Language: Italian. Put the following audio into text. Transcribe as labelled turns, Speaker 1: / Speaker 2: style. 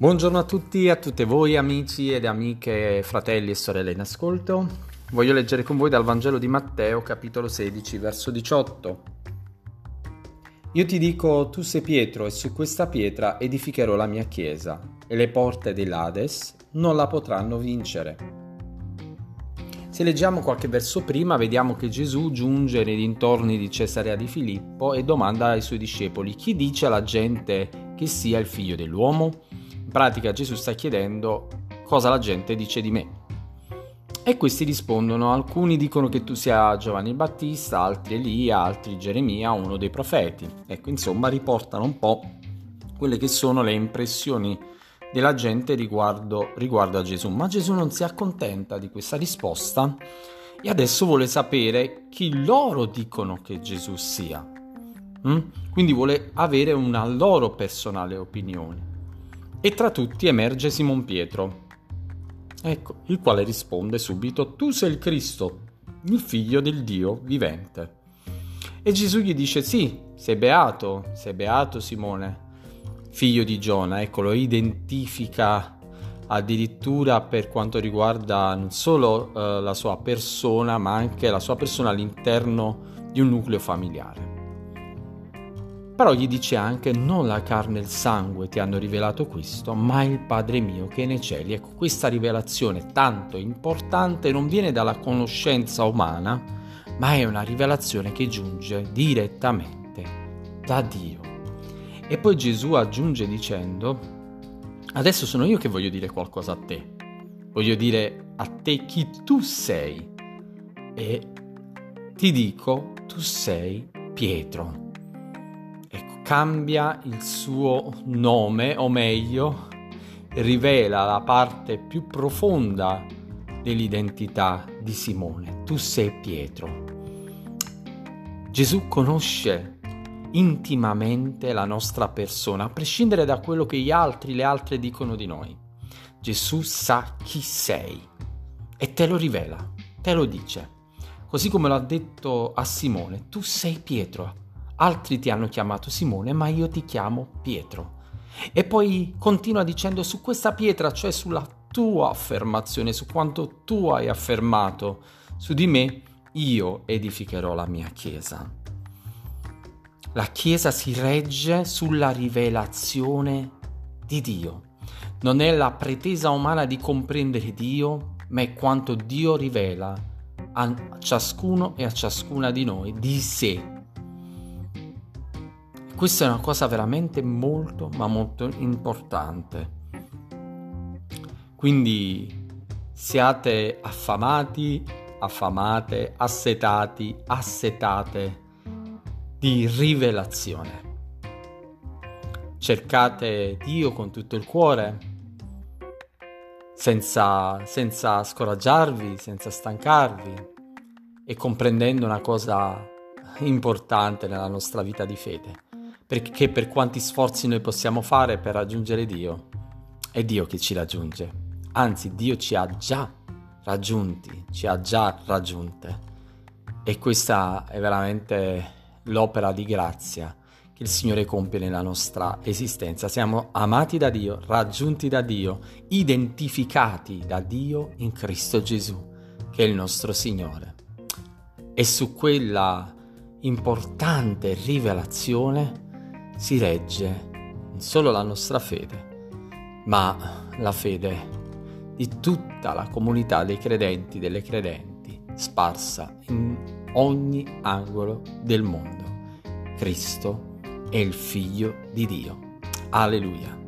Speaker 1: Buongiorno a tutti e a tutte voi amici ed amiche, fratelli e sorelle in ascolto. Voglio leggere con voi dal Vangelo di Matteo, capitolo 16, verso 18. Io ti dico, tu sei Pietro e su questa pietra edificherò la mia chiesa e le porte dell'Ades non la potranno vincere. Se leggiamo qualche verso prima, vediamo che Gesù giunge nei dintorni di Cesarea di Filippo e domanda ai suoi discepoli chi dice alla gente che sia il figlio dell'uomo? In pratica Gesù sta chiedendo cosa la gente dice di me. E questi rispondono, alcuni dicono che tu sia Giovanni Battista, altri Elia, altri Geremia, uno dei profeti. Ecco, insomma, riportano un po' quelle che sono le impressioni della gente riguardo, riguardo a Gesù. Ma Gesù non si accontenta di questa risposta e adesso vuole sapere chi loro dicono che Gesù sia. Mm? Quindi vuole avere una loro personale opinione. E tra tutti emerge Simon Pietro, ecco, il quale risponde subito, tu sei il Cristo, il figlio del Dio vivente. E Gesù gli dice, sì, sei beato, sei beato Simone, figlio di Giona, ecco, lo identifica addirittura per quanto riguarda non solo eh, la sua persona, ma anche la sua persona all'interno di un nucleo familiare. Però gli dice anche non la carne e il sangue ti hanno rivelato questo, ma il Padre mio che è nei cieli. Ecco, questa rivelazione tanto importante non viene dalla conoscenza umana, ma è una rivelazione che giunge direttamente da Dio. E poi Gesù aggiunge dicendo, adesso sono io che voglio dire qualcosa a te, voglio dire a te chi tu sei e ti dico tu sei Pietro cambia il suo nome, o meglio, rivela la parte più profonda dell'identità di Simone. Tu sei Pietro. Gesù conosce intimamente la nostra persona, a prescindere da quello che gli altri, le altre dicono di noi. Gesù sa chi sei e te lo rivela, te lo dice. Così come lo ha detto a Simone, tu sei Pietro altri ti hanno chiamato Simone, ma io ti chiamo Pietro. E poi continua dicendo su questa pietra, cioè sulla tua affermazione, su quanto tu hai affermato su di me, io edificherò la mia chiesa. La chiesa si regge sulla rivelazione di Dio. Non è la pretesa umana di comprendere Dio, ma è quanto Dio rivela a ciascuno e a ciascuna di noi di sé questa è una cosa veramente molto, ma molto importante. Quindi siate affamati, affamate, assetati, assetate di rivelazione. Cercate Dio con tutto il cuore, senza, senza scoraggiarvi, senza stancarvi e comprendendo una cosa importante nella nostra vita di fede perché per quanti sforzi noi possiamo fare per raggiungere Dio, è Dio che ci raggiunge. Anzi, Dio ci ha già raggiunti, ci ha già raggiunte. E questa è veramente l'opera di grazia che il Signore compie nella nostra esistenza. Siamo amati da Dio, raggiunti da Dio, identificati da Dio in Cristo Gesù, che è il nostro Signore. E su quella importante rivelazione si regge solo la nostra fede, ma la fede di tutta la comunità dei credenti, delle credenti, sparsa in ogni angolo del mondo. Cristo è il Figlio di Dio. Alleluia.